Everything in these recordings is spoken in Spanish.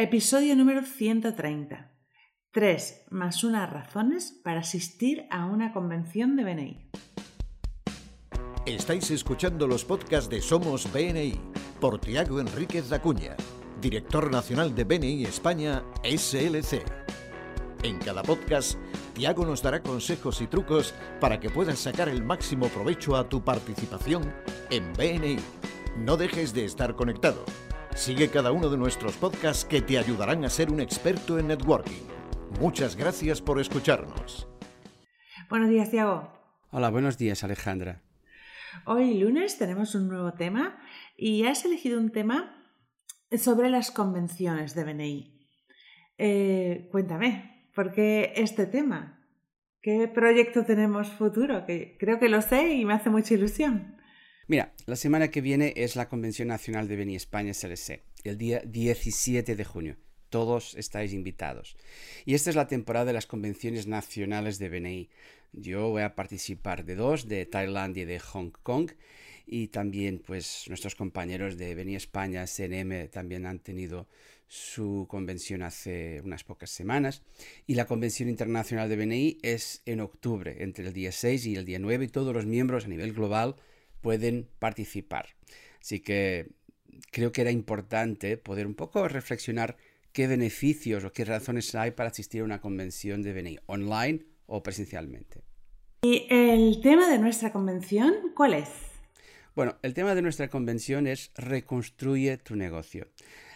Episodio número 130. Tres más unas razones para asistir a una convención de BNI. Estáis escuchando los podcasts de Somos BNI por Tiago Enríquez Acuña, director nacional de BNI España SLC. En cada podcast, Tiago nos dará consejos y trucos para que puedas sacar el máximo provecho a tu participación en BNI. No dejes de estar conectado. Sigue cada uno de nuestros podcasts que te ayudarán a ser un experto en networking. Muchas gracias por escucharnos. Buenos días, Tiago. Hola, buenos días, Alejandra. Hoy lunes tenemos un nuevo tema y has elegido un tema sobre las convenciones de BNI. Eh, cuéntame, ¿por qué este tema? ¿Qué proyecto tenemos futuro? Que creo que lo sé y me hace mucha ilusión. Mira, la semana que viene es la Convención Nacional de Beni España SLC, el día 17 de junio. Todos estáis invitados. Y esta es la temporada de las convenciones nacionales de BNI. Yo voy a participar de dos, de Tailandia y de Hong Kong. Y también, pues, nuestros compañeros de BNI España, CNM, también han tenido su convención hace unas pocas semanas. Y la convención internacional de BNI es en octubre, entre el día 6 y el día 9. Y todos los miembros a nivel global pueden participar. Así que creo que era importante poder un poco reflexionar qué beneficios o qué razones hay para asistir a una convención de BNI, online o presencialmente. ¿Y el tema de nuestra convención cuál es? Bueno, el tema de nuestra convención es reconstruye tu negocio.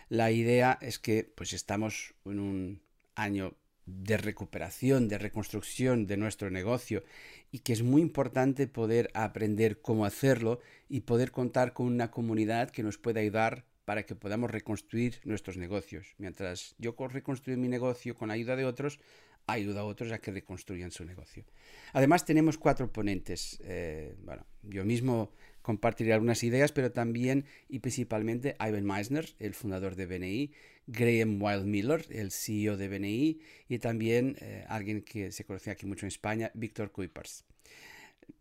La idea es que pues estamos en un año de recuperación, de reconstrucción de nuestro negocio y que es muy importante poder aprender cómo hacerlo y poder contar con una comunidad que nos pueda ayudar para que podamos reconstruir nuestros negocios. Mientras yo reconstruyo mi negocio con ayuda de otros, ayuda a otros a que reconstruyan su negocio. Además tenemos cuatro ponentes. Eh, bueno, yo mismo compartiré algunas ideas, pero también y principalmente Ivan Meisner, el fundador de BNI, Graham Wild Miller, el CEO de BNI, y también eh, alguien que se conoce aquí mucho en España, Víctor Kuipers.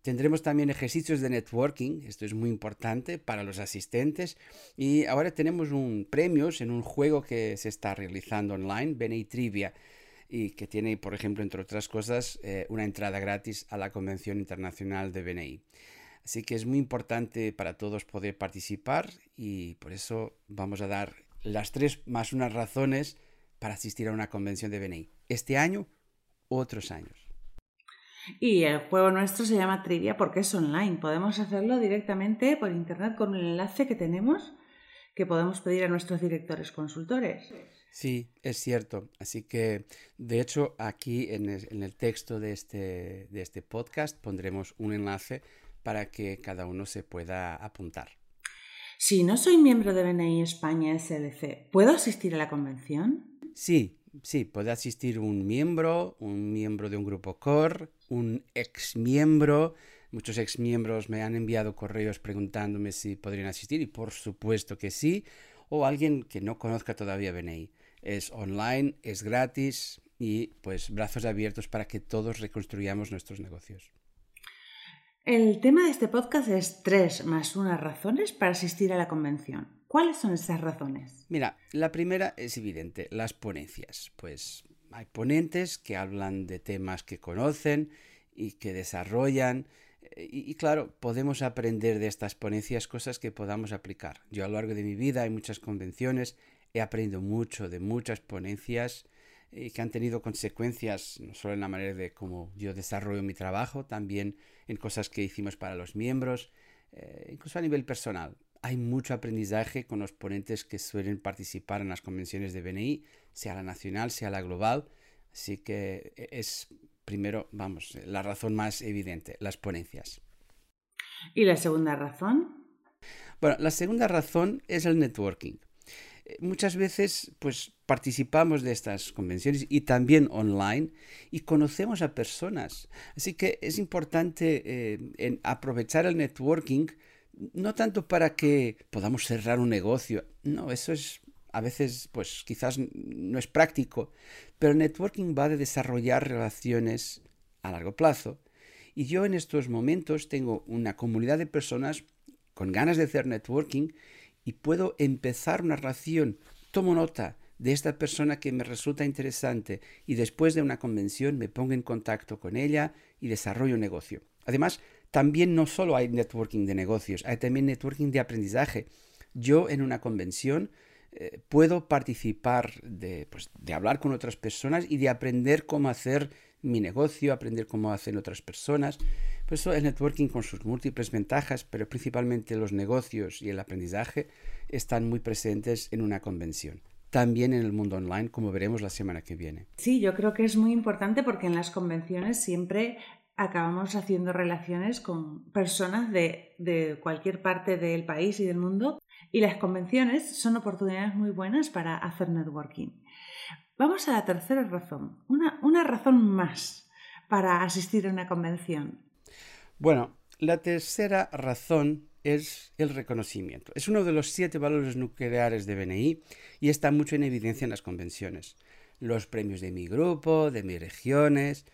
Tendremos también ejercicios de networking, esto es muy importante para los asistentes. Y ahora tenemos un premios en un juego que se está realizando online, BNI Trivia, y que tiene, por ejemplo, entre otras cosas, eh, una entrada gratis a la Convención Internacional de BNI. Así que es muy importante para todos poder participar y por eso vamos a dar las tres más unas razones para asistir a una convención de BNI. Este año, otros años. Y el juego nuestro se llama Trivia porque es online. Podemos hacerlo directamente por internet con el enlace que tenemos que podemos pedir a nuestros directores consultores. Sí, es cierto. Así que, de hecho, aquí en el, texto de este, de este podcast pondremos un enlace para que cada uno se pueda apuntar. Si no soy miembro de BNI España SLC, ¿puedo asistir a la convención? Sí, sí, puede asistir un miembro, un miembro de un grupo core, un ex miembro. Muchos ex miembros me han enviado correos preguntándome si podrían asistir y por supuesto que sí. O alguien que no conozca todavía BNI. Es online, es gratis y pues brazos abiertos para que todos reconstruyamos nuestros negocios. El tema de este podcast es tres más unas razones para asistir a la convención. ¿Cuáles son esas razones? Mira, la primera es evidente, las ponencias. Pues hay ponentes que hablan de temas que conocen y que desarrollan. Eh, y, y, claro, podemos aprender de estas ponencias cosas que podamos aplicar. Yo a lo largo de mi vida hay muchas convenciones, he aprendido mucho de muchas ponencias y que han tenido consecuencias no solo en la manera de cómo yo desarrollo mi trabajo, también en cosas que hicimos para los miembros, eh, incluso a nivel personal. Hay mucho aprendizaje con los ponentes que suelen participar en las convenciones de BNI, sea la nacional, sea la global. Así que e, es primero, vamos, la razón más evidente, las ponencias. ¿Y la segunda razón? Bueno, la segunda razón es el networking. Muchas veces pues participamos de estas convenciones y también online y conocemos a personas. Así que es importante eh, aprovechar el networking no tanto para que podamos cerrar un negocio, no, eso es a veces pues quizás no es práctico, pero el networking va de desarrollar relaciones a largo plazo. Y yo en estos momentos tengo una comunidad de personas con ganas de hacer networking y puedo empezar una relación. Tomo nota de esta persona que me resulta interesante y después de una convención me pongo en contacto con ella y desarrollo un negocio. Además, también no solo hay networking de negocios, hay también networking de aprendizaje. Yo en una convención eh, puedo participar de, pues, de hablar con otras personas y de aprender cómo hacer mi negocio, aprender cómo hacen otras personas. Por eso el networking con sus múltiples ventajas, pero principalmente los negocios y el aprendizaje, están muy presentes en una convención. También en el mundo online, como veremos la semana que viene. Sí, yo creo que es muy importante porque en las convenciones siempre acabamos haciendo relaciones con personas de, de cualquier parte del país y del mundo y las convenciones son oportunidades muy buenas para hacer networking. Vamos a la tercera razón, una, una razón más para asistir a una convención. Bueno, la tercera razón es el reconocimiento. Es uno de los siete valores nucleares de BNI y está mucho en evidencia en las convenciones. Los premios de mi grupo, de mis regiones,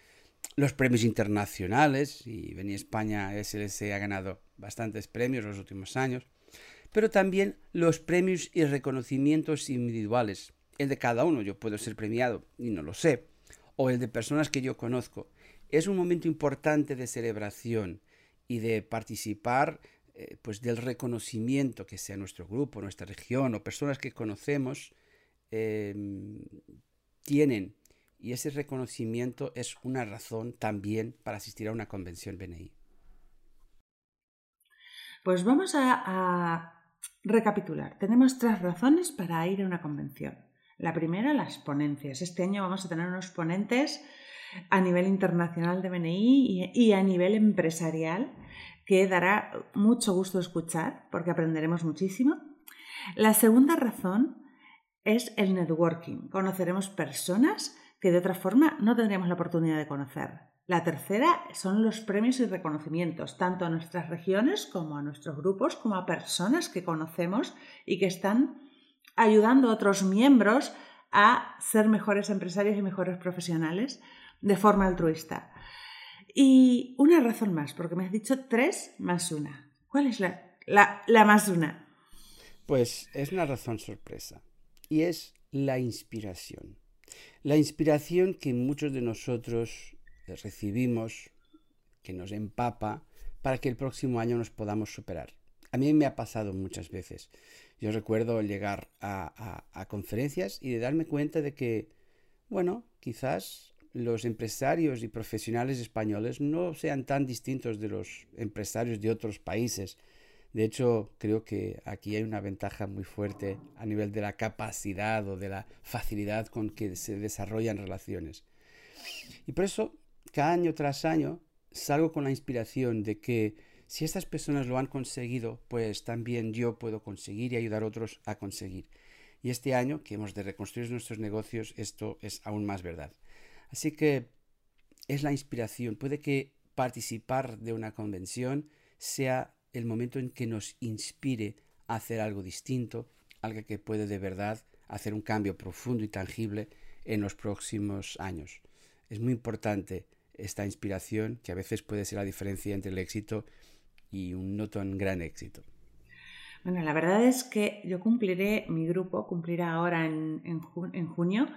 los premios internacionales, y BNI España SLC ha ganado bastantes premios los últimos años, pero también los premios y reconocimientos individuales el de cada uno, yo puedo ser premiado y no lo sé, o el de personas que yo conozco. Es un momento importante de celebración y de participar eh, pues del reconocimiento que sea nuestro grupo, nuestra región o personas que conocemos em, tienen. Y ese reconocimiento es una razón también para asistir a una convención BNI. Pues vamos a recapitular. Tenemos tres razones para ir a una convención. La primera, las ponencias. Este año vamos a tener unos ponentes a nivel internacional de BNI y, a nivel empresarial que dará mucho gusto escuchar porque aprenderemos muchísimo. La segunda razón es el networking. Conoceremos personas que de otra forma no tendríamos la oportunidad de conocer. La tercera son los premios y reconocimientos, tanto a nuestras regiones como a nuestros grupos, como a personas que conocemos y que están ayudando a otros miembros a ser mejores empresarios y mejores profesionales de forma altruista. Y una razón más, porque me has dicho tres más una. ¿Cuál es la, la, más una? Pues es una razón sorpresa y es la inspiración. La inspiración que muchos de nosotros recibimos, que nos empapa, para que el próximo año nos podamos superar. A mí me ha pasado muchas veces. Yo recuerdo llegar a, conferencias y de darme cuenta de que, bueno, quizás los empresarios y profesionales españoles no sean tan distintos de los empresarios de otros países. De hecho, creo que aquí hay una ventaja muy fuerte a nivel de la capacidad o de la facilidad con que se desarrollan relaciones. Y por eso, cada año tras año, salgo con la inspiración de que si estas personas lo han conseguido, pues también yo puedo conseguir y ayudar a otros a conseguir. Y este año que hemos de reconstruir nuestros negocios, esto es aún más verdad. Así que es la inspiración. Puede que participar de una convención sea el momento en que nos inspire a hacer algo distinto, algo que puede de verdad hacer un cambio profundo y tangible en los próximos años. Es muy importante esta inspiración, que a veces puede ser la diferencia entre el éxito y un no tan gran éxito. Bueno, la verdad es que yo cumpliré, mi grupo cumplirá ahora en, en, junio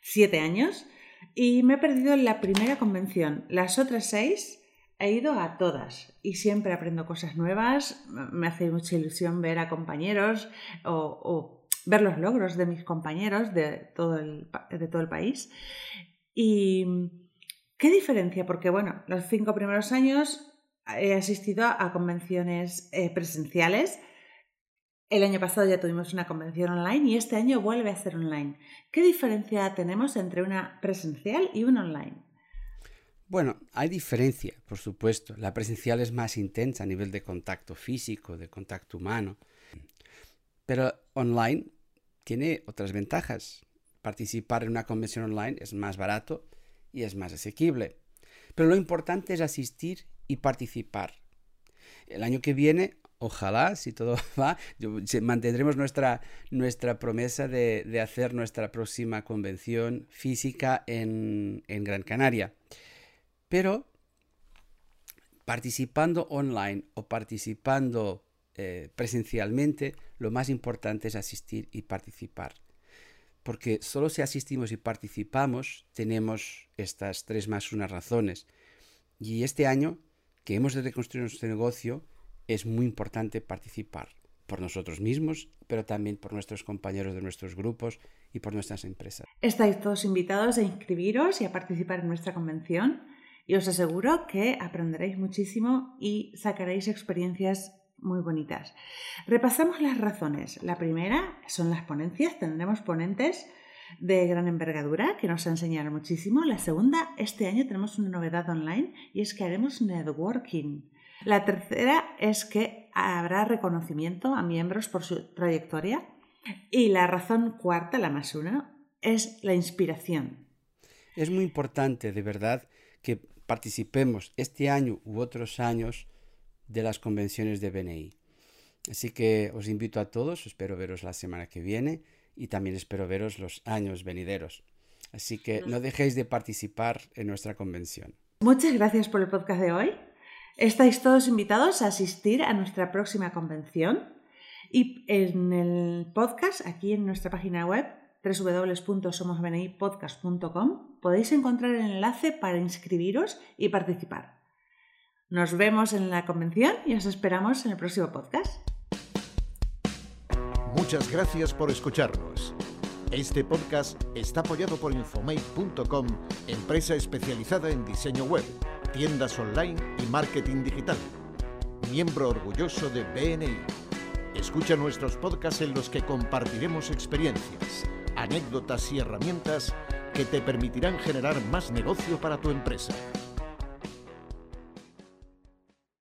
siete años y me he perdido en la primera convención. Las otras seis he ido a todas y siempre aprendo cosas nuevas. Me hace mucha ilusión ver a compañeros o, ver los logros de mis compañeros de todo, el, de todo el país. Y qué diferencia, porque bueno, los cinco primeros años he asistido a convenciones eh, presenciales. El año pasado ya tuvimos una convención online y este año vuelve a ser online. ¿Qué diferencia tenemos entre una presencial y una online? Bueno, hay diferencia, por supuesto. La presencial es más intensa a nivel de contacto físico, de contacto humano. Pero online tiene otras ventajas. Participar en una convención online es más barato y es más asequible. Pero lo importante es asistir y participar. El año que viene, ojalá, si todo va, mantendremos nuestra, nuestra promesa de, hacer nuestra próxima convención física en, Gran Canaria. Pero participando online o participando eh, presencialmente, lo más importante es asistir y participar. porque solo si asistimos y participamos tenemos estas tres más unas razones. Y este año que hemos de reconstruir nuestro negocio, es muy importante participar por nosotros mismos, pero también por nuestros compañeros de nuestros grupos y por nuestras empresas. Estáis todos invitados a inscribiros y a participar en nuestra convención y os aseguro que aprenderéis muchísimo y sacaréis experiencias muy bonitas. Repasamos las razones. La primera son las ponencias. Tendremos ponentes de gran envergadura que nos enseñarán muchísimo. La segunda, este año tenemos una novedad online y es que haremos networking. La tercera es que habrá reconocimiento a miembros por su trayectoria. Y la razón cuarta, la más una, es la inspiración. Es muy importante, de verdad, que participemos este año u otros años de las convenciones de BNI. Así que os invito a todos, espero veros la semana que viene y también espero veros los años venideros. Así que no dejéis de participar en nuestra convención. Muchas gracias por el podcast de hoy. Estáis todos invitados a asistir a nuestra próxima convención y en el podcast, aquí en nuestra página web www.somosbnipodcast.com podéis encontrar el enlace para inscribiros y participar. Nos vemos en la convención y os esperamos en el próximo podcast. Muchas gracias por escucharnos. Este podcast está apoyado por Infomate.com, empresa especializada en diseño web, tiendas online y marketing digital. Miembro orgulloso de BNI. Escucha nuestros podcasts en los que compartiremos experiencias, anécdotas y herramientas que te permitirán generar más negocio para tu empresa.